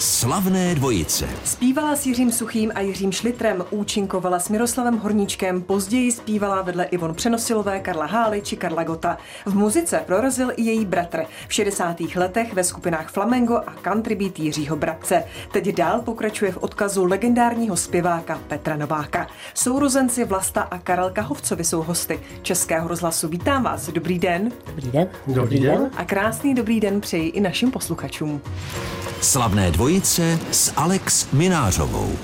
Slavné dvojice. Zpívala s Jiřím Suchým a Jiřím Šlitrem, účinkovala s Miroslavem Horníčkem, později zpívala vedle Ivon Přenosilové, Karla Hály či Karla Gota. V muzice prorazil i její bratr. V 60. letech ve skupinách Flamengo a Country Beat Jiřího Bratce. Teď dál pokračuje v odkazu legendárního zpěváka Petra Nováka. Sourozenci Vlasta a Karel Kahovcovi jsou hosty Českého rozhlasu. Vítám vás. Dobrý den. Dobrý den. Dobrý den. A krásný dobrý den přeji i našim posluchačům. Slavné dvojice s Alex Minářovou.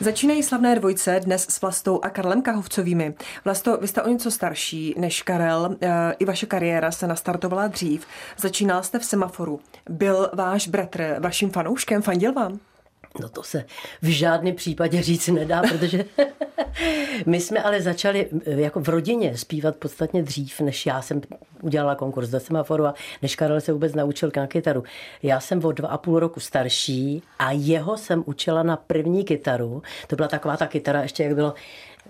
Začínají slavné dvojce dnes s Vlastou a Karlem Kahovcovými. Vlasto, vy jste o něco starší než Karel, eh, i vaše kariéra se nastartovala dřív. Začínal jste v semaforu. Byl váš bratr vaším fanouškem, fandil vám? No to se v žádném případě říct nedá, protože my jsme ale začali eh, jako v rodině zpívat podstatně dřív, než já jsem udělala konkurs do semaforu a než Karel se vůbec naučil na kytaru. Já jsem o dva a půl roku starší a jeho jsem učila na první kytaru. To byla taková ta kytara, ještě jak bylo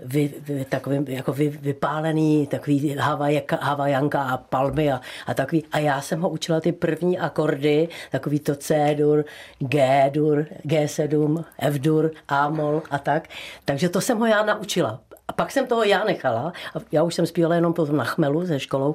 vy, vy, takový jako vy, vypálený, takový havajka, havajanka a palmy a, a takový. A já jsem ho učila ty první akordy, takový to C-dur, G-dur, G7, F-dur, A-mol a tak. Takže to jsem ho já naučila. A pak jsem toho já nechala. A já už jsem zpívala jenom potom na chmelu se školou.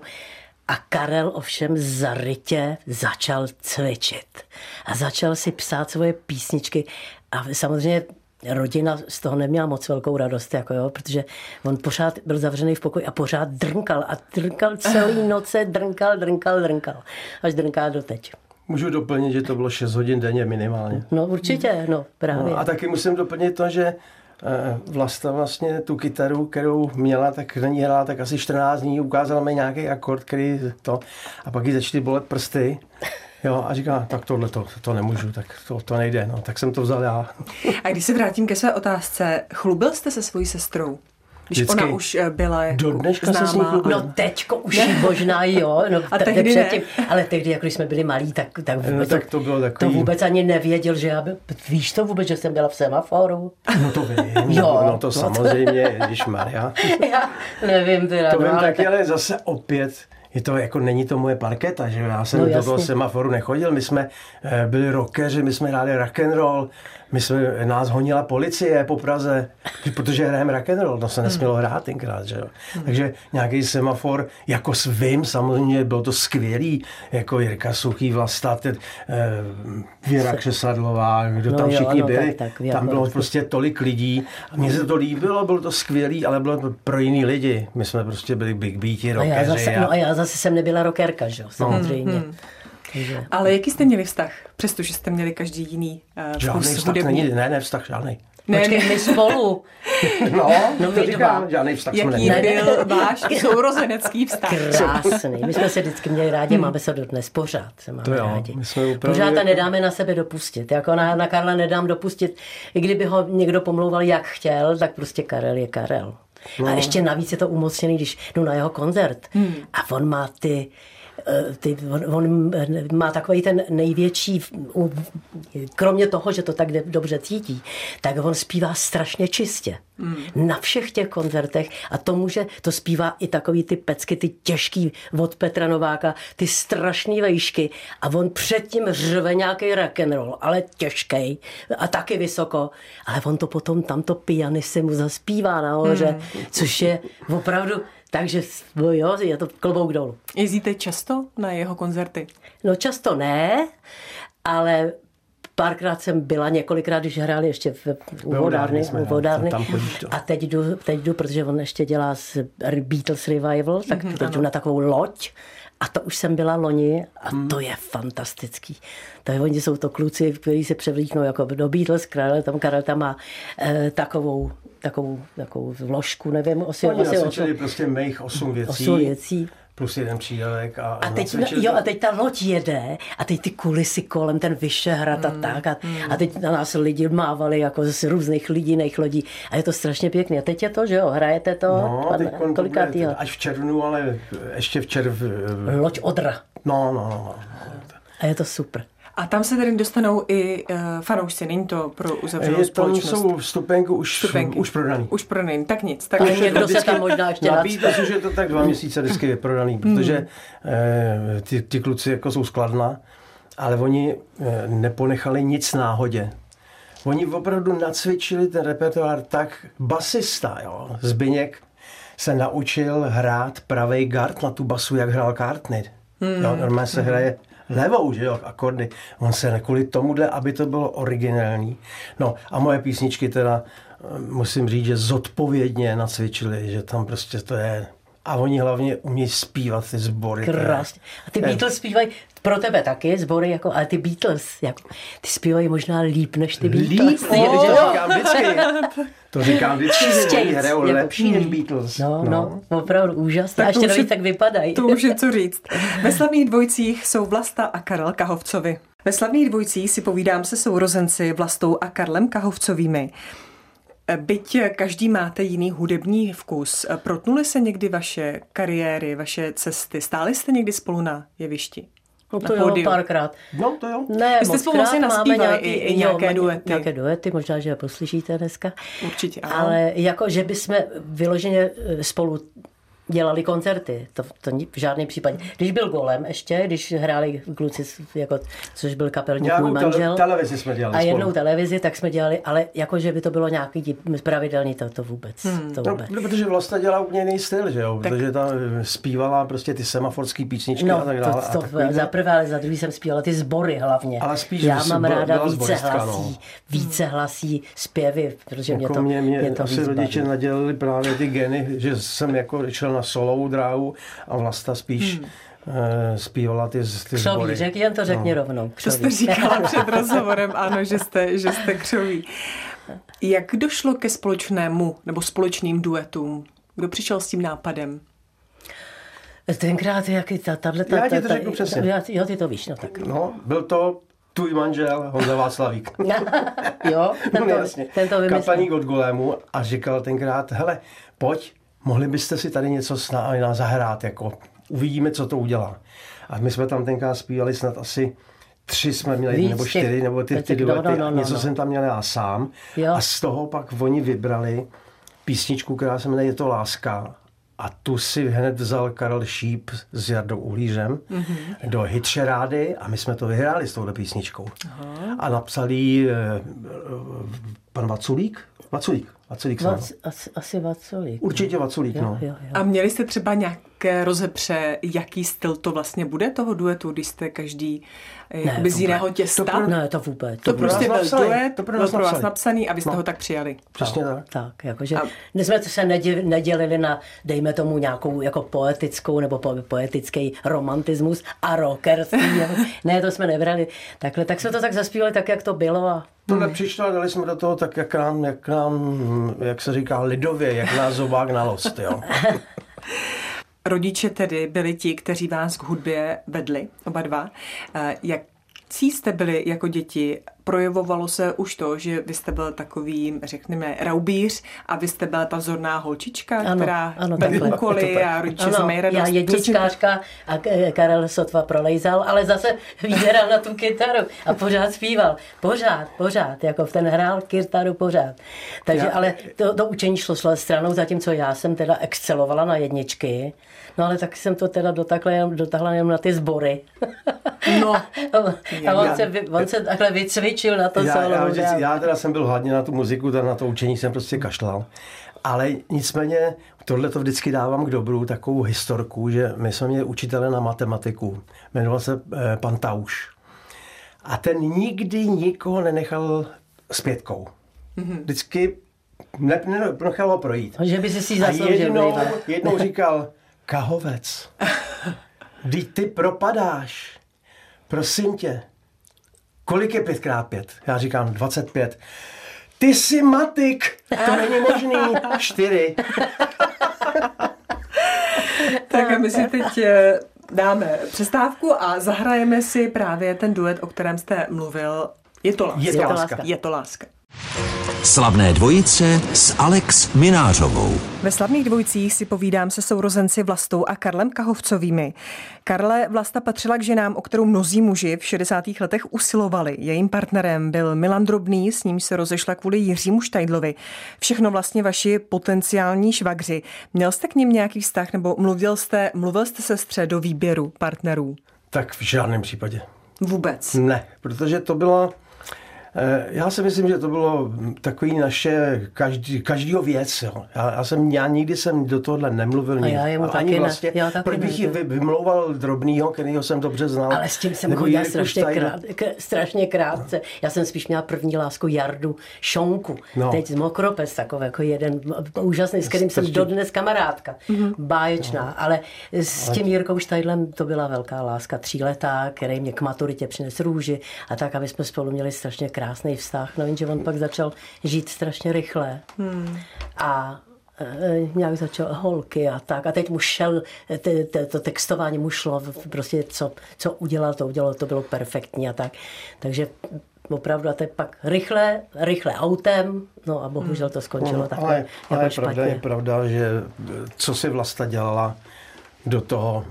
A Karel ovšem zarytě začal cvičit. A začal si psát svoje písničky. A samozřejmě rodina z toho neměla moc velkou radost, jako jo, protože on pořád byl zavřený v pokoji a pořád drnkal a drnkal celý noce, drnkal, drnkal, drnkal. Až drnká doteď. Můžu doplnit, že to bylo 6 hodin denně minimálně. No určitě, no právě. No, a taky musím doplnit to, že eh, Vlasta vlastně tu kytaru, kterou měla, tak na ní hrála tak asi 14 dní, ukázala mi nějaký akord, který to, a pak jí začaly bolet prsty. Jo, a říká, tak tohle to, to nemůžu, tak to, to nejde, no, tak jsem to vzal já. A když se vrátím ke své otázce, chlubil jste se svojí sestrou? Když Vždycky. ona už eh, byla Do dneška se s ní známá. chlubím. No teďko už ne. možná jo, no, A te- tehdy ne. předtím, ale tehdy, jak když jsme byli malí, tak, tak, No, tak to bylo takový- to vůbec ani nevěděl, že já by, víš to vůbec, že jsem byla v semaforu? No to vím, Jo. no to samozřejmě, když Maria. já nevím teda. To no, vím ale taky, ale zase opět, je to jako není to moje parketa, že já jsem No, do toho semaforu nechodil, my jsme eh, byli rockeři, my jsme hráli rock and roll, my jsme, nás honila policie po Praze, protože hrajeme rock and roll, to se nesmělo hrát tenkrát, že jo. Takže nějaký semafor, jako s vím, samozřejmě bylo to skvělý, jako Jirka Suchý, Vlasta, teď, eh, Věra Křesadlová, kdo No tam jo, všichni no, byli, tak, tak, tam bylo Věra- prostě tolik lidí a mně se to líbilo, bylo to skvělý, ale bylo to pro jiný lidi. My jsme prostě byli big beati, a já, rockeři. zase, no a já zase jsem nebyla rockerka, že jo, samozřejmě. No. Takže, Ale jaký jste měli vztah? Přestože jste měli každý jiný uh, Žádný vkus vztah hudební. není, ne, ne, vztah žádný. Ne, Počkej, ne, my spolu. No, No, to říkám, žádný vztah jsme jaký neměli. byl váš sourozenecký vztah? Krásný. My jsme se vždycky měli rádi, máme se dodnes pořád. Se máme To jo, rádi. my jsme opravdu pořád a nedáme na sebe dopustit. Jako na, na Karla nedám dopustit. I kdyby ho někdo pomlouval, jak chtěl, tak prostě Karel je Karel. No. A ještě navíc je to umocněný, když jdu na jeho koncert. Hmm. A on má ty ty, on, on má takový ten největší, kromě toho, že to tak dobře cítí, tak on zpívá strašně čistě. Mm. Na všech těch koncertech a to může, to zpívá i takový ty pecky, ty těžký od Petra Nováka, ty strašný vejšky a on předtím řve nějaký rock and roll, ale těžký a taky vysoko, ale on to potom tamto pianissimo zaspívá nahoře, mm. což je opravdu takže no jo, je to klobouk dolů. Jezdíte často na jeho koncerty? No často ne, ale párkrát jsem byla, několikrát, když hráli ještě v, u vodárny, u vodárny. tam to. A teď jdu, teď jdu, protože on ještě dělá s Beatles Revival, tak mm-hmm, teď jdu na takovou loď. A to už jsem byla loni a to je fantastický. Tak oni jsou to kluci, kteří se převlíknou jako do Beatles, Karel tam, Karel tam má eh, takovou, takovou, takovou vložku, nevím, asi, Oni asi nacvičili prostě mých osm věcí. osm věcí. Plus jeden přídavek. A, A teď, nacvičili jo, a teď ta loď jede a teď ty kulisy kolem, ten Vyšehrad a tak. A, a teď na nás lidi mávali jako z různých lidí, lodí. A je to strašně pěkné. A teď je to, že jo, hrajete to? No, Pan- teď kolikátýho? až v červnu, ale ještě v červ... Loď Odra. No, no, no. A je to super. A tam se tedy dostanou i uh, fanoušci, není to pro uzavřenou Je, tam společnost? jsou vstupenky už, Vstupenky. už prodaný. Už prodaný, tak nic. Tak už někdo to se tam možná ještě Nabídne že je to tak dva měsíce vždycky vyprodaný, protože eh, ty, ty kluci jako jsou skladna ale oni eh, neponechali nic náhodě. Oni opravdu nacvičili ten repertoár tak, basista, jo, Zbyněk se naučil hrát pravý gard na tu basu, jak hrál Cartney. Hmm. Jo, normálně se hraje levou, že jo, akordy. On se kvůli tomuhle, aby to bylo originální. No a moje písničky teda eh, musím říct, že zodpovědně nacvičili, že tam prostě to je a oni hlavně umí zpívat ty sbory. Krásně. A ty Beatles zpívají pro tebe taky sbory, jako, ale ty Beatles, jako, ty zpívají možná líp než ty Beatles. Líp, oh, to říkám vždycky. To říkám vždycky, že oni hrajou jako, lepší než Beatles. No, no, no opravdu úžasné. Tak a ještě navíc tak vypadají. To už je co říct. Ve slavných dvojcích jsou Vlasta a Karel Kahovcovi. Ve slavných dvojcích si povídám se sourozenci Vlastou a Karlem Kahovcovými. Byť každý máte jiný hudební vkus, protnuly se někdy vaše kariéry, vaše cesty? Stáli jste někdy spolu na jevišti? No to jo, párkrát. No to jo. Ne, Vy jste spolu vlastně naspívali nějaký, i nějaké jo, duety. Nějaké duety, možná, že je poslyšíte dneska. Určitě, ano. Ale jako, že bychom vyloženě eh, spolu dělali koncerty, to, to v žádném případě. Když byl golem ještě, když hráli kluci, jako, což byl kapelník můj manžel. televizi jsme dělali A jednou spolu. televizi, tak jsme dělali, ale jako, že by to bylo nějaký pravidelný, to, to vůbec. Hmm. To no, vůbec. No, protože vlastně dělá úplně jiný styl, že jo? Tak. Protože ta zpívala prostě ty semaforské písničky no, a tak dále. To, to, takový, za prvé, ale za druhý jsem zpívala ty sbory hlavně. Ale spíš, Já mám ráda více hlasí, no. více hlasí zpěvy, protože jako mě to, mě, mě, mě to asi rodiče nadělili právě ty geny, že jsem jako šel na solovou dráhu a Vlasta spíš hmm zpívala ty, ty křoví, zbory. řek, jen to řekni no. rovnou. Křoví. To jste říkala před rozhovorem, ano, že jste, že jste křoví. Jak došlo ke společnému nebo společným duetům? Kdo přišel s tím nápadem? Tenkrát, jak ta, tato, ta, Já ti to řeknu přesně. Já, jo, ty to víš, no tak. No, byl to tvůj manžel Honza Václavík. jo, tento, no, jasně. tento Kapaník od Golému a říkal tenkrát, hele, pojď, mohli byste si tady něco s námi zahrát, jako uvidíme, co to udělá. A my jsme tam tenkrát zpívali snad asi tři jsme měli, Víc nebo čtyři, těch, nebo ty, ty duety, no, no, no, něco no. jsem tam měl já sám. Jo. A z toho pak oni vybrali písničku, která se jmenuje Je to láska. A tu si hned vzal Karel Šíp s Jardou Uhlířem mm-hmm. do hitšerády a my jsme to vyhráli s touhle písničkou. Aha. A napsal jí e, pan Vaculík, Vaculík. Vaculík Vac, asi, asi Vaculík. Určitě Vaculík, no. Jo, jo, jo. A měli jste třeba nějaké rozepře, jaký styl to vlastně bude toho duetu, když jste každý ne, z jiného těsta? To pro, ne, to vůbec. To, to prostě byl napsaný, duet, to pro byl pro vás napsaný a vy jste no. ho tak přijali. Přesně tak. Tak, jakože a... jsme se nedělili na, dejme tomu, nějakou jako poetickou nebo po, poetický romantismus a rockerství. ne, to jsme nebrali. Takhle, tak jsme to tak zaspívali tak, jak to bylo a to nepřišlo a dali jsme do toho tak, jak nám, jak nám, jak se říká lidově, jak nás zobák na lost, jo. Rodiče tedy byli ti, kteří vás k hudbě vedli, oba dva. Eh, jak jste byli jako děti projevovalo se už to, že vy jste byl takový, řekněme, raubíř a vy jste byla ta vzorná holčička, ano, která ano, byly úkoly a rodiče ano, mají radost. Já jedničkářka a Karel sotva prolejzal, ale zase vyděral na tu kytaru a pořád zpíval. Pořád, pořád, jako v ten hrál kytaru pořád. Takže, já, ale to, to učení šlo stranou, zatímco já jsem teda excelovala na jedničky, no ale tak jsem to teda dotakla jenom, dotáhla jenom na ty sbory. No. a on, já, se, on se takhle vycvičil cvičil na to já, solo. Já, vždycky, já teda jsem byl hladně na tu muziku, na to učení jsem prostě kašlal. Ale nicméně tohle to vždycky dávám k dobru, takovou historku, že my jsme měli učitele na matematiku. Jmenoval se eh, pan Tauš. A ten nikdy nikoho nenechal s pětkou. Mm-hmm. Vždycky ne, ne, nechal ho projít. Že by si si A jednou, jednou říkal, kahovec, když ty propadáš, prosím tě, kolik je 5x5? Já říkám 25. Ty jsi matik, to není možný. Čtyři. tak my si teď eh, dáme přestávku a zahrajeme si právě ten duet, o kterém jste mluvil. Je to láska. Je to láska. Je to láska. Slavné dvojice s Alex Minářovou. Ve slavných dvojicích si povídám se sourozenci Vlastou a Karlem Kahovcovými. Karle Vlasta patřila k ženám, o kterou mnozí muži v 60. letech usilovali. Jejím partnerem byl Milan Drobný, s ním se rozešla kvůli Jiřímu Štajdlovi. Všechno vlastně vaši potenciální švagři. Měl jste k ním nějaký vztah nebo mluvil jste, mluvil jste sestře do výběru partnerů? Tak v žádném případě. Vůbec. Ne, protože to bylo Eh, já si myslím, že to bylo takový naše každý, každýho věc. Jo. Já, já, jsem, já nikdy jsem do tohohle nemluvil. A já jemu ani taky vlastně, ne. Já taky proč bych ji vy, vymlouval drobnýho, kterýho jsem dobře znal. Ale s tím jsem chodila strašně, krát, k, strašně krátce. Já jsem spíš měla první lásku Jardu Šonku. No. Teď z Mokropes, takový jako jeden úžasný, s kterým jsem dodnes kamarádka. Mm-hmm. Báječná. No. Ale s tím Jirkou Štajdlem to byla velká láska. Tříletá, který mě k maturitě přines růži a tak, aby jsme spolu měli strašně krát krásný vztah, no jenže on pak začal žít strašně rychle. Hmm. A e, nějak začal holky a tak. A teď mu šel, te, te, to textování mu šlo, prostě co, co udělal, to udělal, to bylo perfektní a tak. Takže opravdu a teď pak rychle, rychle autem, no a bohužel to skončilo no, takhle ale, jako ale špatně. pravda je pravda, že co si Vlasta dělala do toho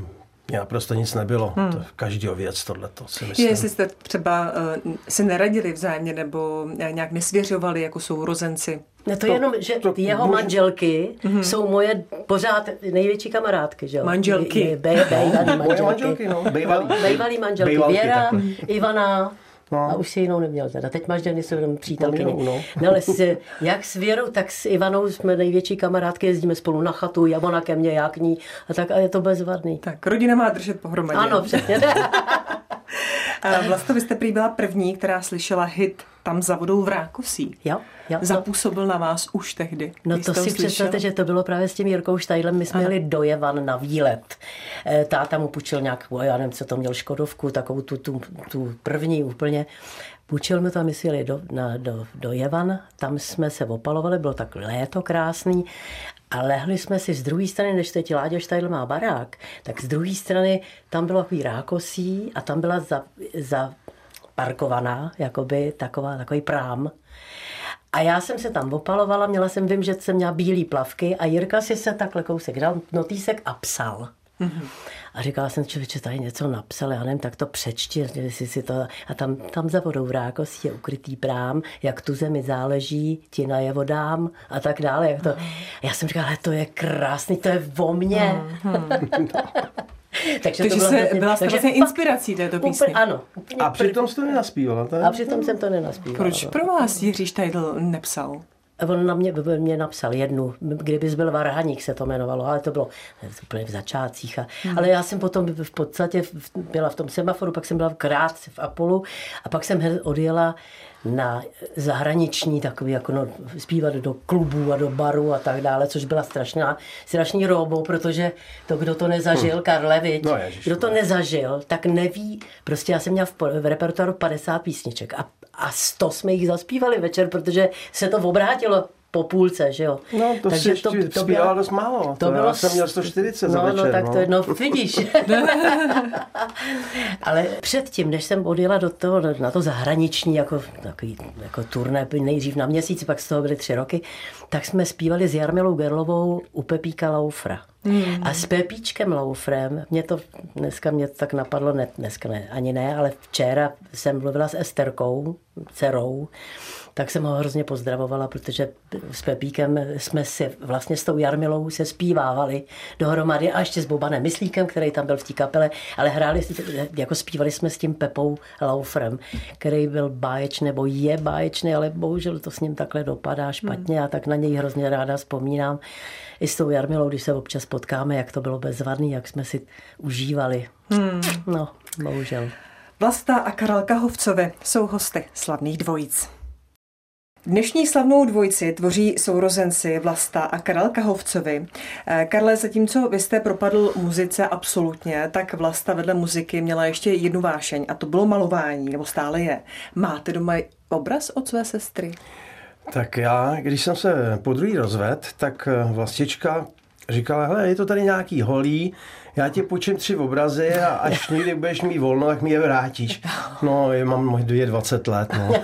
mě naprosto nic nebylo. Hmm. To každého věc tohle to si myslím. Jestli jste třeba uh, si neradili vzájemně nebo nějak nesvěřovali jako sourozenci? Ne, to, to jenom, že to, jeho může... manželky mm-hmm. jsou moje pořád největší kamarádky, že jo? Manželky. Be, be, bejvalý manželky. manželky no. Bejvalý. Bejvalý manželky. Bejvalky, Věra. Ivana, No. A už si jinou neměl teda. Teď máš Denny jenom přítelkyni. No, no. no ale s, jak s Věrou, tak s Ivanou jsme největší kamarádky, jezdíme spolu na chatu, já ona ke mně, já k ní. A tak a je to bezvadný. Tak rodina má držet pohromadě. Ano, přesně. Vlastně vy jste prý byla první, která slyšela hit Tam za vodou v Rákosí. Jo, jo. Zapůsobil na vás už tehdy. No to si představte, že to bylo právě s tím Jirkou Štajdlem. My jsme ano. jeli do Jevan na výlet. Eh, táta mu půjčil nějakou, já nevím, co to měl, Škodovku, takovou tu, tu, tu první úplně. Půjčil mi to a my si do, na, do, do Jevan, tam jsme se opalovali, bylo tak léto krásný a lehli jsme si z druhé strany, než teď Láďa Štajdl má barák, tak z druhé strany tam bylo takový rákosí a tam byla za, za parkovaná, jakoby taková, takový prám. A já jsem se tam opalovala, měla jsem, vím, že jsem měla bílé plavky a Jirka si se takhle kousek dal notýsek a psal. Mm-hmm. A říkala jsem, člověče, tady něco napsal, já nevím, tak to přečti, jestli si to... A tam, tam za vodou v Rákosí je ukrytý prám, jak tu zemi záleží, ti na je vodám a tak dále. Jak to... Mm. Já jsem říkala, to je krásný, to je o mně. Mm-hmm. takže, takže to bylo se, byla jste vlastně inspirací této písně. Úplně, ano. Úplně a přitom jste nenaspívala. A přitom jsem to nenaspívala. Proč pro vás Jiří Štajdl nepsal? On na mě, mě napsal jednu, kdybys byl Varhaník se to jmenovalo, ale to bylo úplně v začátcích. A, hmm. Ale já jsem potom v podstatě byla v tom semaforu, pak jsem byla krátce v Apolu a pak jsem odjela na zahraniční takový, jako no, zpívat do klubů a do baru a tak dále, což byla strašná, strašný robo, protože to, kdo to nezažil, hmm. Karlevič, no, kdo to nezažil, tak neví, prostě já jsem měla v, v repertoáru 50 písniček a a sto jsme jich zaspívali večer, protože se to obrátilo po půlce, že jo. No, to Takže si to, to, bylo dost málo. To, to bylo, já jsem měl 140 no, za no, večer. No, tak no. to jedno, vidíš. Ale předtím, než jsem odjela do toho, na to zahraniční, jako, takový, jako turné, nejdřív na měsíc, pak z toho byly tři roky, tak jsme zpívali s Jarmilou Gerlovou u Pepíka Laufra. Hmm. A s Pepíčkem Laufrem, mě to dneska mě to tak napadlo, ne, dneska ne, ani ne, ale včera jsem mluvila s Esterkou, dcerou, tak jsem ho hrozně pozdravovala, protože s Pepíkem jsme si vlastně s tou Jarmilou se zpívávali dohromady a ještě s Bobanem Myslíkem, který tam byl v té kapele, ale hráli, jako zpívali jsme s tím Pepou Laufrem, který byl báječný, nebo je báječný, ale bohužel to s ním takhle dopadá špatně hmm. a tak na něj hrozně ráda vzpomínám. I s tou Jarmilou, když se občas potkáme, jak to bylo bezvadný, jak jsme si užívali. Hmm. No, bohužel. Vlasta a Karel Kahovcovi jsou hosty slavných dvojic. Dnešní slavnou dvojici tvoří sourozenci Vlasta a Karel Kahovcovi. Eh, Karle, zatímco vy jste propadl muzice absolutně, tak Vlasta vedle muziky měla ještě jednu vášeň a to bylo malování, nebo stále je. Máte doma obraz od své sestry? Tak já, když jsem se po druhý rozved, tak eh, vlastička říkala, hele, je to tady nějaký holí, já ti půjčím tři obrazy a až někdy budeš mít volno, tak mi je vrátíš. No, je, mám je 20 let, no.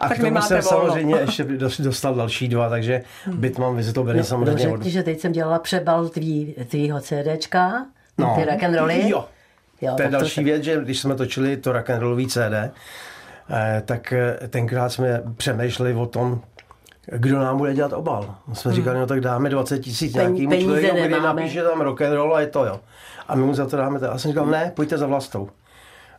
A tak k tomu jsem volno. samozřejmě ještě dostal další dva, takže byt mám vyzitobený no, samozřejmě. Řekni, že teď jsem dělala přebal tvý, tvýho CDčka, no. ty rock'n'rolly. Jo. jo. To je další to... věc, že když jsme točili to rock'n'rollový CD, eh, tak eh, tenkrát jsme přemýšleli o tom, kdo nám bude dělat obal. My jsme hmm. říkali, no tak dáme 20 tisíc nějakýmu člověku, který napíše tam rock and roll a je to jo. A my mu za to dáme. A jsem říkal, ne, pojďte za vlastou.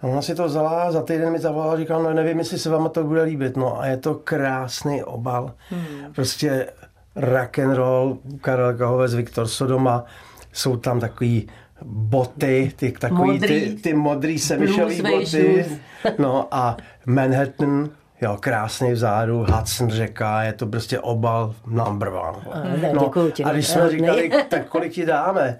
A ona si to vzala, za týden mi zavolala, říkala, no nevím, jestli se vám to bude líbit. No a je to krásný obal. Hmm. Prostě rock and roll, Karel Kahovec, Viktor Sodoma, jsou tam takový boty, ty takový modrý, ty, ty modrý semišový boty. No a Manhattan, Jo, krásný vzadu, Hudson řeka, je to prostě obal number one. No, a když jsme říkali, tak kolik ti dáme?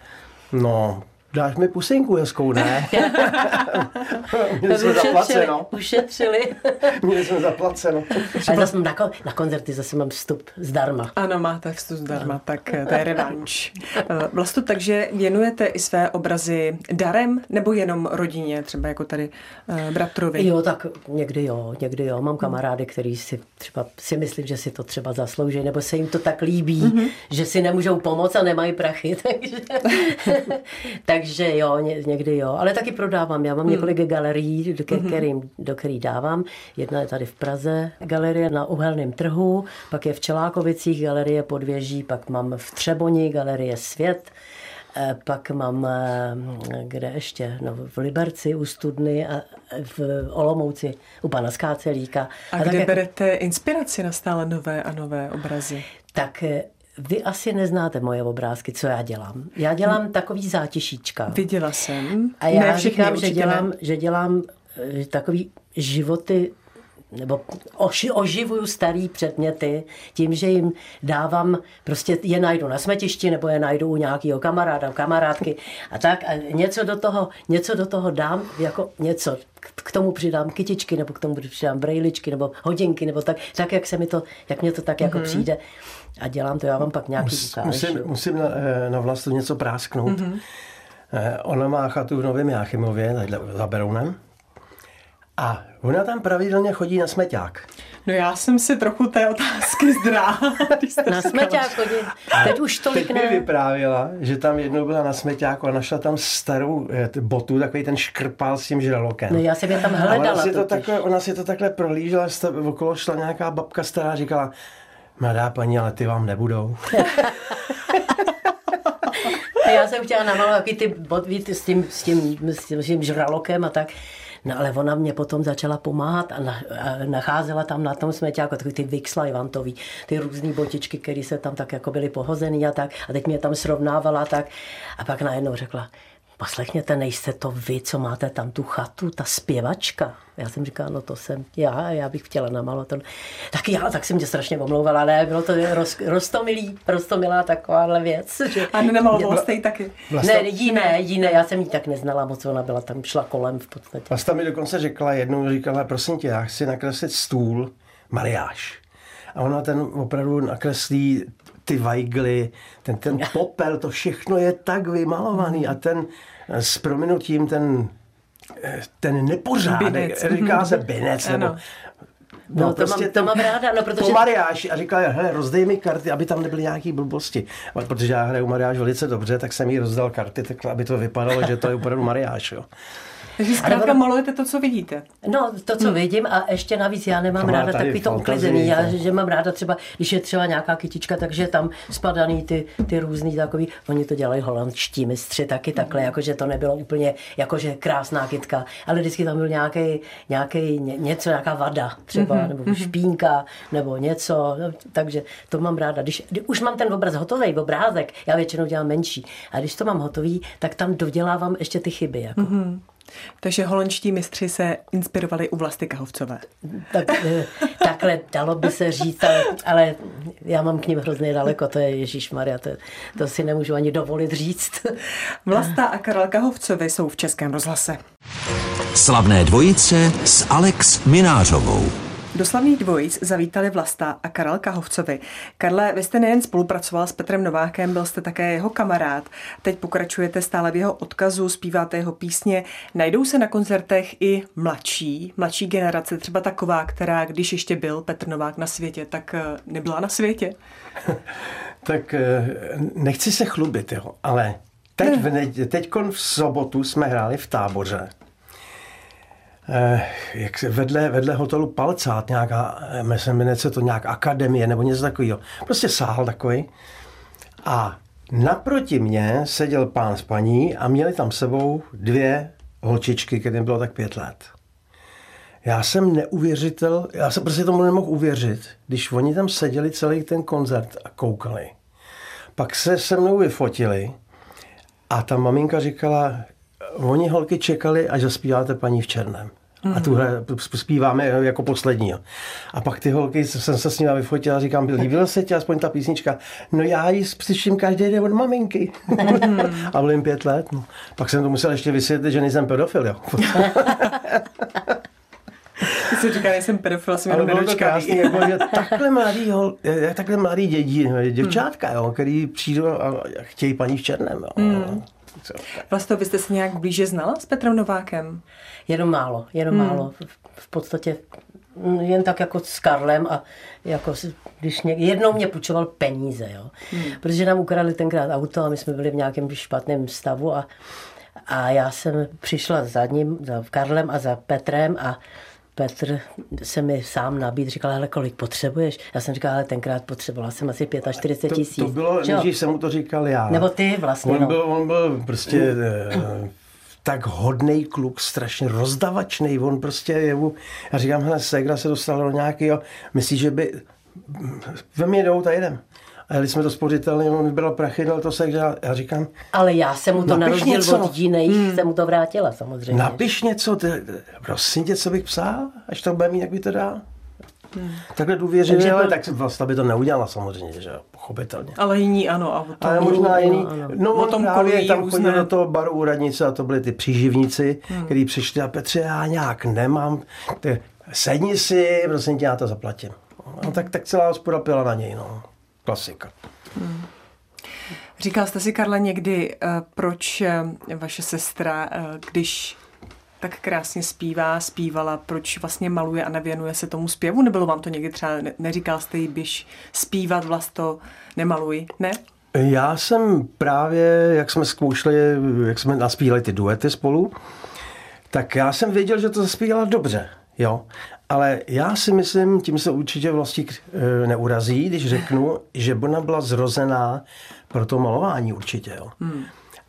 No, Dáš mi pusinku hezkou, ne? Měli jsme zaplaceno. Ušetřili. Měli jsme zaplaceno. Ale zase na, na koncerty zase mám vstup zdarma. Ano, máte vstup zdarma, ano. tak eh, to je revanš. Eh, Vlastu, takže věnujete i své obrazy darem nebo jenom rodině, třeba jako tady uh, bratrovi? Jo, tak někdy jo, někdy jo. Mám kamarády, který si třeba si myslím, že si to třeba zaslouží, nebo se jim to tak líbí, mm-hmm. že si nemůžou pomoct a nemají prachy, takže... tak takže jo, ně, někdy jo. Ale taky prodávám. Já mám hmm. několik galerií, do, hmm. kterým, do kterých dávám. Jedna je tady v Praze, galerie na uhelném trhu, pak je v Čelákovicích galerie Podvěží, pak mám v Třeboni galerie Svět, eh, pak mám, eh, kde ještě, no, v Liberci u Studny a v Olomouci u pana Skácelíka. A, a kde tak, berete inspiraci na stále nové a nové obrazy? Tak eh, vy asi neznáte moje obrázky, co já dělám. Já dělám hmm. takový zátišíčka. Viděla jsem. A já ne, říkám, že dělám, že dělám eh, takový životy nebo oži, oživuju starý předměty tím, že jim dávám, prostě je najdu na smetišti nebo je najdu u nějakého kamaráda, kamarádky a tak a něco do toho, něco do toho dám, jako něco, k tomu přidám kytičky nebo k tomu přidám brejličky nebo hodinky nebo tak, tak jak se mi to, jak mě to tak jako mm-hmm. přijde a dělám to, já vám pak nějaký Mus, ukáž. Musím, musím na, eh, na vlastu něco prásknout. Mm-hmm. Ona má chatu v Novém Jáchymově, tady za Berounem. A ona tam pravidelně chodí na smeťák. No já jsem si trochu té otázky zdráhla. na smeťák chodí. Teď už tolik teď ne. mi vyprávěla, že tam jednou byla na smeťáku a našla tam starou eh, botu, takový ten škrpal s tím žralokem. No já jsem je tam hledala. Ona si, to takhle, ona si to takhle prohlížela, okolo šla nějaká babka stará říkala, mladá paní, ale ty vám nebudou. já jsem chtěla namalovat ty botví s tím, s tím, s tím, s tím žralokem a tak. No ale ona mě potom začala pomáhat a, na, a nacházela tam na tom smeťáku takový ty Vixlajvantový, ty různé botičky, které se tam tak jako byly pohozený a tak. A teď mě tam srovnávala tak. A pak najednou řekla, poslechněte, nejste to vy, co máte tam tu chatu, ta zpěvačka. Já jsem říkala, no to jsem já, já bych chtěla namalovat. To. Tak já, tak jsem mě strašně omlouvala, ale bylo to roz, rostomilý, rostomilá takováhle věc. Že... A nemalovala jste ji taky? Vlasta... Ne, jiné, jiné, já jsem ji tak neznala moc, ona byla tam, šla kolem v podstatě. Vlasta mi dokonce řekla jednou, říkala, prosím tě, já chci nakreslit stůl, mariáš. A ona ten opravdu nakreslí ty vajgly, ten, ten popel, to všechno je tak vymalovaný a ten s prominutím ten ten nepořádek, binec. říká se binec, nebo No, no to, prostě mám, to mám ráda, no, protože... Mariáš a říkal, hele, rozdej mi karty, aby tam nebyly nějaký blbosti. A protože já hraju Mariáš velice dobře, tak jsem jí rozdal karty, tak aby to vypadalo, že to je opravdu Mariáš. Jo. Takže zkrátka malujete to, co vidíte. No, to, co hmm. vidím a ještě navíc já nemám to ráda takový to uklizený. Já, že mám ráda třeba, když je třeba nějaká kytička, takže tam spadaný ty, ty různý takový, oni to dělají holandští mistři taky takhle, jakože to nebylo úplně, jakože krásná kytka, ale vždycky tam byl nějaký, nějaký něco, nějaká vada třeba, mm-hmm. nebo mhm. špínka, nebo něco, no, takže to mám ráda. Když, když už mám ten obraz hotový, obrázek, já většinou dělám menší, a když to mám hotový, tak tam dodělávám ještě ty chyby. Jako. Mm-hmm. Takže holandští mistři se inspirovali u Vlasty Kahovcové. Tak, eh, takhle dalo by se říct, ale, ale já mám k ním hrozně daleko, to je Ježíš Maria, to, to si nemůžu ani dovolit říct. Vlasta a Karel Kahovcové jsou v Českém rozhlase. Slavné dvojice s Alex Minářovou. Do slavných dvojic zavítali Vlasta a Karel Kahovcovi. Karle, vy jste nejen spolupracoval s Petrem Novákem, byl jste také jeho kamarád. Teď pokračujete stále v jeho odkazu, zpíváte jeho písně. Najdou se na koncertech i mladší, mladší generace, třeba taková, která, když ještě byl Petr Novák na světě, tak eh, nebyla na světě? tak eh, nechci se chlubit, jo, ale teď v, teď v sobotu jsme hráli v táboře jak se vedle, vedle hotelu Palcát, nějaká, eh, jmenuje se to nějak akademie nebo něco takového. Prostě sál takový. A naproti mě seděl pán s paní a měli tam sebou dvě holčičky, kterým bylo tak pět let. Já jsem neuvěřitel, já jsem prostě tomu nemohl uvěřit, když oni tam seděli celý ten koncert a koukali. Pak se se mnou vyfotili a ta maminka říkala, oni holky čekali, až zaspíváte paní v černém. Mm. A tuhle zpíváme jako poslední. A pak ty holky, jsem se s nimi vyfotil a říkám, líbila se ti aspoň ta písnička? No já ji slyším každý den od maminky. Mm. a byl jim pět let. No. Pak jsem to musel ještě vysvětlit, že nejsem pedofil. Jo. Ty jsi říkal, jsem pedofil, jsem jenom bylo to krásný, jako, že takhle mladý, hol, takhle mladý dědí, děvčátka, jo, který přijdou a chtějí paní v černém. Jo. Mm. Vlastně byste se nějak blíže znala s Petrem Novákem? Jenom málo, jenom hmm. málo. V podstatě jen tak jako s Karlem a jako když ně, jednou mě půjčoval peníze, jo. Hmm. Protože nám ukradli tenkrát auto a my jsme byli v nějakém špatném stavu a, a já jsem přišla za ním, za Karlem a za Petrem a Petr se mi sám nabít, říkal, ale kolik potřebuješ? Já jsem říkal, ale tenkrát potřebovala jsem asi 45 tisíc. To, to bylo, než jsem mu to říkal já. Nebo ty vlastně. On, no. byl, on byl prostě uh, tak hodný kluk, strašně rozdavačný. On prostě je, já říkám, hele, Segra se dostala do nějakého, myslíš, že by, ve mě jdou, tak jedem. A jeli jsme to spořitelně, on vybral prachy, dal to se, já říkám... Ale já jsem mu to na rozdíl něco. od jiných, hmm. jsem mu to vrátila samozřejmě. Napiš něco, ty, prosím tě, co bych psal, až to bude mít, jak by to dál. Hmm. Takhle důvěřivě, ale tak vlastně by to neudělala samozřejmě, že pochopitelně. Ale jiní ano. A to ale možná jiný. No, o tom právě tam chodil do toho baru u radnice a to byli ty příživníci, hmm. kteří přišli a Petře, já nějak nemám, ty, sedni si, prosím tě, já to zaplatím. No, tak, tak celá hospoda pila na něj, no. Klasika. Hmm. Říkal jste si, Karle, někdy, eh, proč eh, vaše sestra, eh, když tak krásně zpívá, zpívala, proč vlastně maluje a nevěnuje se tomu zpěvu? Nebylo vám to někdy třeba, neříkal jste jí, běž zpívat, vlasto, nemaluj, ne? Já jsem právě, jak jsme zkoušeli, jak jsme naspívali ty duety spolu, tak já jsem věděl, že to zaspívala dobře, jo. Ale já si myslím, tím se určitě vlastně neurazí, když řeknu, že ona byla zrozená pro to malování určitě, jo. Hmm.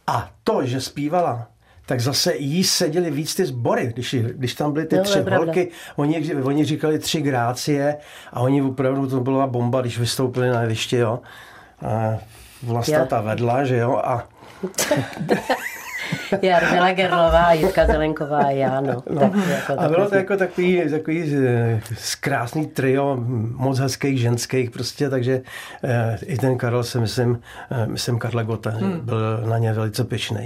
A to, že zpívala tak zase jí seděli víc ty sbory, když, když tam byly ty no, tři holky, oni, oni říkali tři grácie a oni opravdu, to byla bomba, když vystoupili na jeviště, jo. A Vlasta ta vedla, že jo, a Jarmila Gerlová, Jitka Zelenková a já, no. no. Tak, jako, a bylo to jako takový, takový eh, krásný trio moc hezkých ženských prostě, takže eh, i ten Karel se myslím, eh, myslím Karla Gota, hmm. byl na ně velice pěšný.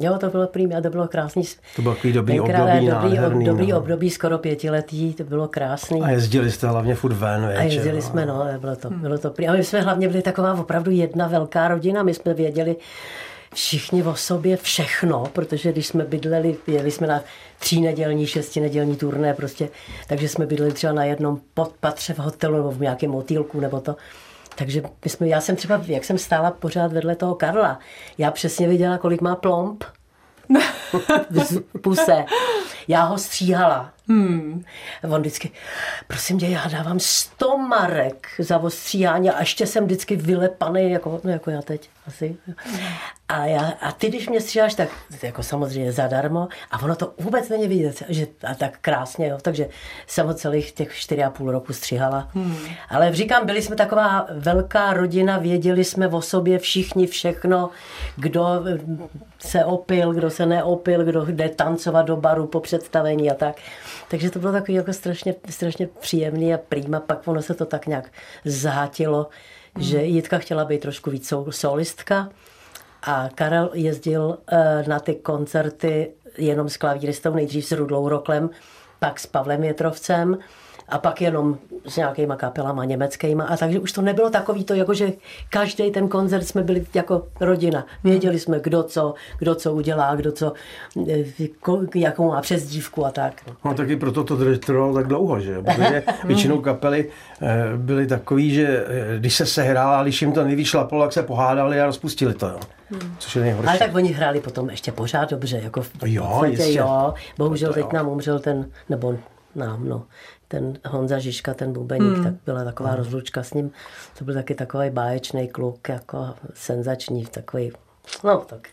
Jo, to bylo prým, a to bylo krásný. To bylo takový dobrý Tenkrát, období, dobrý, nádherný, dobrý no. období, skoro pětiletý, to bylo krásný. A jezdili jste hlavně furt ven, A jezdili no. jsme, no, bylo to, bylo to prým. A my jsme hlavně byli taková opravdu jedna velká rodina, my jsme věděli, všichni o sobě všechno, protože když jsme bydleli, jeli jsme na třínedělní, šestinedělní turné prostě, takže jsme bydleli třeba na jednom podpatře v hotelu nebo v nějakém motýlku nebo to. Takže my jsme, já jsem třeba, jak jsem stála pořád vedle toho Karla, já přesně viděla, kolik má plomb v puse. Já ho stříhala. Hmm. On vždycky, prosím tě, já dávám 100 marek za ostříhání a ještě jsem vždycky vylepaný, jako, no jako já teď asi. A, já, a ty, když mě stříháš, tak jako samozřejmě zadarmo a ono to vůbec není vidět, že a tak krásně, jo. takže jsem ho celých těch 4,5 roku stříhala. Hmm. Ale říkám, byli jsme taková velká rodina, věděli jsme o sobě všichni všechno, kdo se opil, kdo se neopil, kdo jde tancovat do baru po představení a tak. Takže to bylo takový jako strašně, strašně příjemný a prýma, pak ono se to tak nějak zhátilo, hmm. že Jitka chtěla být trošku víc solistka a Karel jezdil eh, na ty koncerty jenom s klavíristou, nejdřív s Rudlou Roklem, pak s Pavlem Jetrovcem a pak jenom s nějakýma kapelama německýma. A takže už to nebylo takový to, jako že každý ten koncert jsme byli jako rodina. Věděli jsme, kdo co, kdo co udělá, kdo co, eh, jakou má přezdívku a tak. No taky proto to trvalo tak dlouho, že? Protože většinou kapely eh, byly takový, že eh, když se sehrála, když jim to nejvíc šlapalo, tak se pohádali a rozpustili to. Jo. Hmm. Což je nejhorší. Ale tak oni hráli potom ještě pořád dobře. Jako v, jo, podstatě, jistě. jo. Bohužel teď nám umřel ten, nebo nám, no, ten Honza Žižka, ten bubeník, hmm. tak byla taková hmm. rozlučka s ním. To byl taky takový báječný kluk, jako senzační, takový, no tak.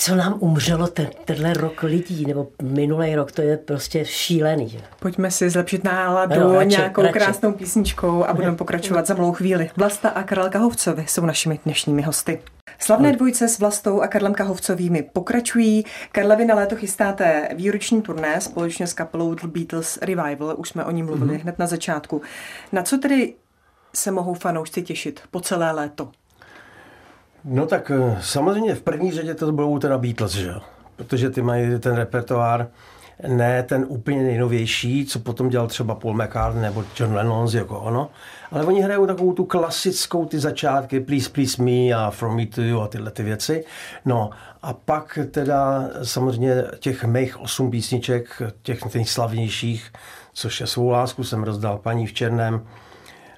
Co nám umřelo ten, tenhle rok lidí, nebo minulý rok, to je prostě šílený. Že? Pojďme si zlepšit náladu No, radši, nějakou radši. krásnou písničkou a budeme pokračovat za malou chvíli. Vlasta a Karel Kahovcovi jsou našimi dnešními hosty. Slavné dvojice s Vlastou a Karlem Kahovcovými pokračují. Karle, vy na léto chystáte výroční turné společně s kapelou The Beatles Revival. Už jsme o ní mluvili mm-hmm. hned na začátku. Na co tedy se mohou fanoušci těšit po celé léto? No tak eh, samozřejmě v první řadě to budou teda Beatles, že jo? Protože ty mají ten repertoár, ne ten úplně nejnovější, co potom dělal třeba Paul McCartney nebo John Lennon jako ono, ale oni hrajou takovou tu klasickou ty začátky Please Please Me a From Me to You a tyhle ty věci. No a pak teda samozřejmě těch mých osm písniček, těch nejslavnějších, což je Svou lásku jsem rozdal paní v černém,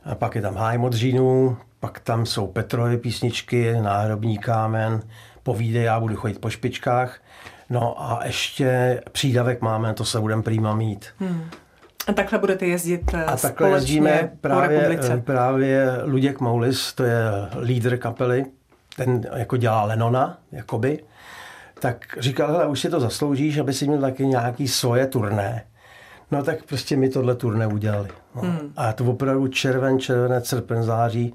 a pak je tam Háj modřínů, pak tam jsou Petrovy písničky, Náhrobní kámen, Povídej, já budu chodit po špičkách. No a ještě přídavek máme, to se budeme prýma mít. Hmm. A takhle budete jezdit A takhle jezdíme právě, republice. právě Luděk Moulis, to je lídr kapely, ten jako dělá Lenona, jakoby. Tak říkal, hele, už si to zasloužíš, aby si měl taky nějaký svoje turné. No tak prostě mi tohle turné udělali. No. Hmm. A to opravdu červen, červenec, srpen, září.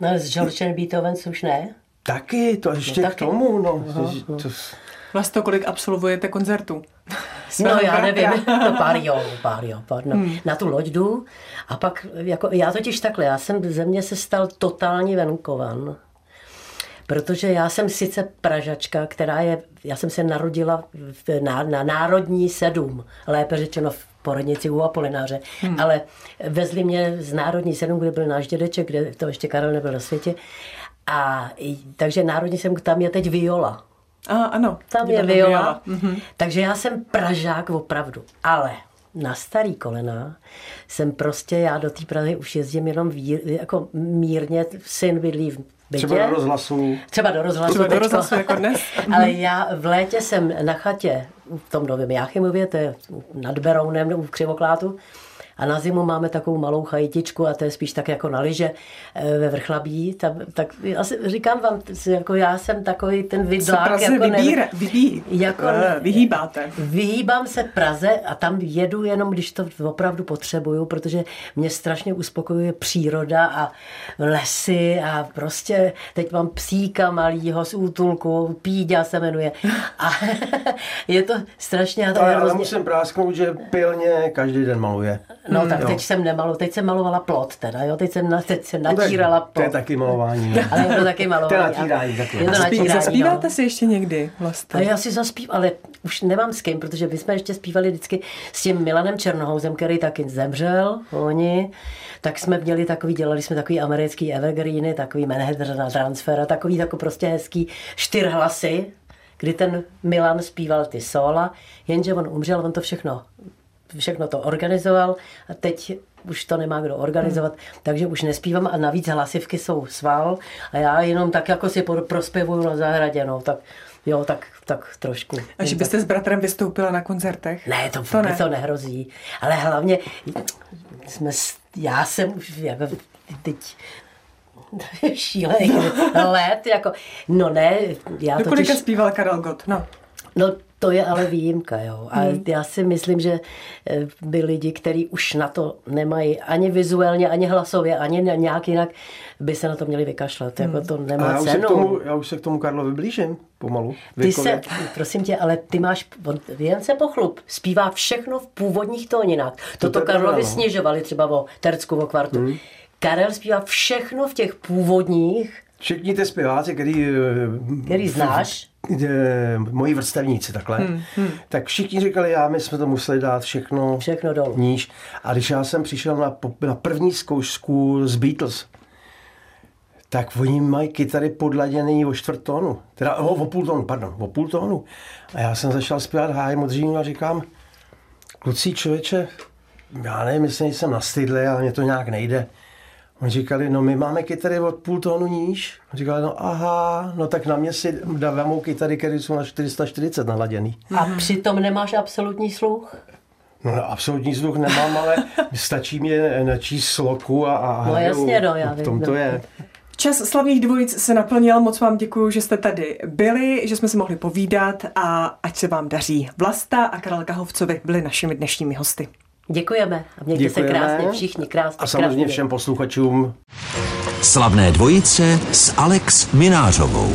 No, s George and Beethoven už ne? Taky, to ještě No, k taky. tomu, no. To, Vlasto, kolik absolvujete koncertů? No já nevím, no pár jo, pár jo, pár no. Hmm. Na tu loď jdu a pak, jako, já totiž takhle, já jsem ze mě se stal totální venkovan. Protože já jsem sice Pražačka, která je, já jsem se narodila v, na, na Národní sedm, lépe řečeno v porodnici u Apolináře, hmm. ale vezli mě z Národní sedm, kde byl náš dědeček, kde to ještě Karel nebyl na světě. A takže Národní sedm, tam je teď Viola. A, ano. Tam je tam viola. Mhm. Takže já jsem Pražák opravdu. Ale na starý kolena jsem prostě, já do té Prahy už jezdím jenom ví, jako mírně, syn bydlí v bytě. třeba do rozhlasu. Třeba do rozhlasu. Třeba do rozhlasu jako dnes. Ale já v létě jsem na chatě v tom novém Jáchymově, to je nad Berounem u Křivoklátu, a na zimu máme takovou malou chajitičku a to je spíš tak jako na liže eh, ve Vrchlabí. Tam, tak já si, říkám vám, jako já jsem takový ten vidlák. Praze jako ne- vybíre, vybí, Jako- eh, vyhýbáte. Vyhýbám se Praze a tam jedu jenom, když to opravdu potřebuju, protože mě strašně uspokojuje příroda a lesy a prostě teď mám psíka malýho z útulku, Píďa se jmenuje a je to strašně... Já to Ale, ale hrozně- musím prásknout, že pilně každý den maluje. No tak jo. teď jsem nemalo, teď jsem malovala plot teda, jo, teď jsem, na, teď jsem No, natírala To je plot. taky malování. no. Ale je to taky malování. To je natírání takhle. Je to natírání, no. zaspíváte si ještě někdy vlastně? A já si zaspívám, ale už nemám s kým, protože my jsme ještě zpívali vždycky s tím Milanem Černohouzem, který taky zemřel, oni. Tak jsme měli takový, dělali jsme takový americký evergreeny, takový Manhattan na transfer a takový jako prostě hezký čtyřhlasy, kdy ten Milan zpíval ty sola, jenže on umřel, on to všechno všechno to organizoval a teď už to nemá kdo organizovat, hmm. takže už nespívám a navíc hlasivky jsou sval a já jenom tak jako si pro- prospěvuju na zahradě, no, tak jo, tak, tak trošku. A že byste s bratrem vystoupila na koncertech? ne, to, to ne. to nehrozí. Ale hlavně jsme, já jsem už jako teď šílený let, jako, no ne, já Do kolika totiž, zpíval Karel Gott? No. no to je ale výjimka, jo. A Hmm. já si myslím, že eh, by lidi, kteří už na to nemají ani vizuálně, ani hlasově, ani nějak jinak, by se na to měli vykašlat. Jako to A nemá já už, se cenu. k tomu, já už se k tomu Karlovi blížím pomalu. Ty se, Věkově. prosím tě, ale ty máš, on, jen se pochlup, zpívá všechno v původních tóninách. Toto pravda, Karlovi no. snižovali třeba o tercku, o kvartu. Hmm. Karel zpívá všechno v těch původních, Všichni ty zpěváci, který, eh, který znáš. Moji vrstevníci takhle, hmm, hmm. tak všichni říkali, já my jsme to museli dát všechno, Všechno dolů. níž. A když já jsem přišel na, na první zkoušku z Beatles, tak oni mají kytary podladěný o čtvrt tónu. Teda o, o půl tónu, pardon, o půl tónu. A já jsem začal zpívat háj modřínu a říkám, kluci člověče, já nevím, jestli jsem nastydlý, ale mě to nějak nejde. Oni říkali, no my máme kytary od půl tónu níž. On říkali, no aha, no tak na mě si dávám kytary, které jsou na 440 naladěný. A přitom nemáš absolutní sluch. No, no absolutní sluch nemám, ale stačí mě načíst sloku a, a No hraju. jasně, no, já v vím, tom to no. je. Čas slavných dvojic se naplnil, moc vám děkuji, že jste tady byli, že jsme si mohli povídat a ať se vám daří. Vlasta a Karel Kahovcovi byli našimi dnešními hosty. Děkujeme a mějte Děkujeme. se krásně všichni, krásně. A samozřejmě krásně. všem posluchačům. Slavné dvojice s Alex Minářovou.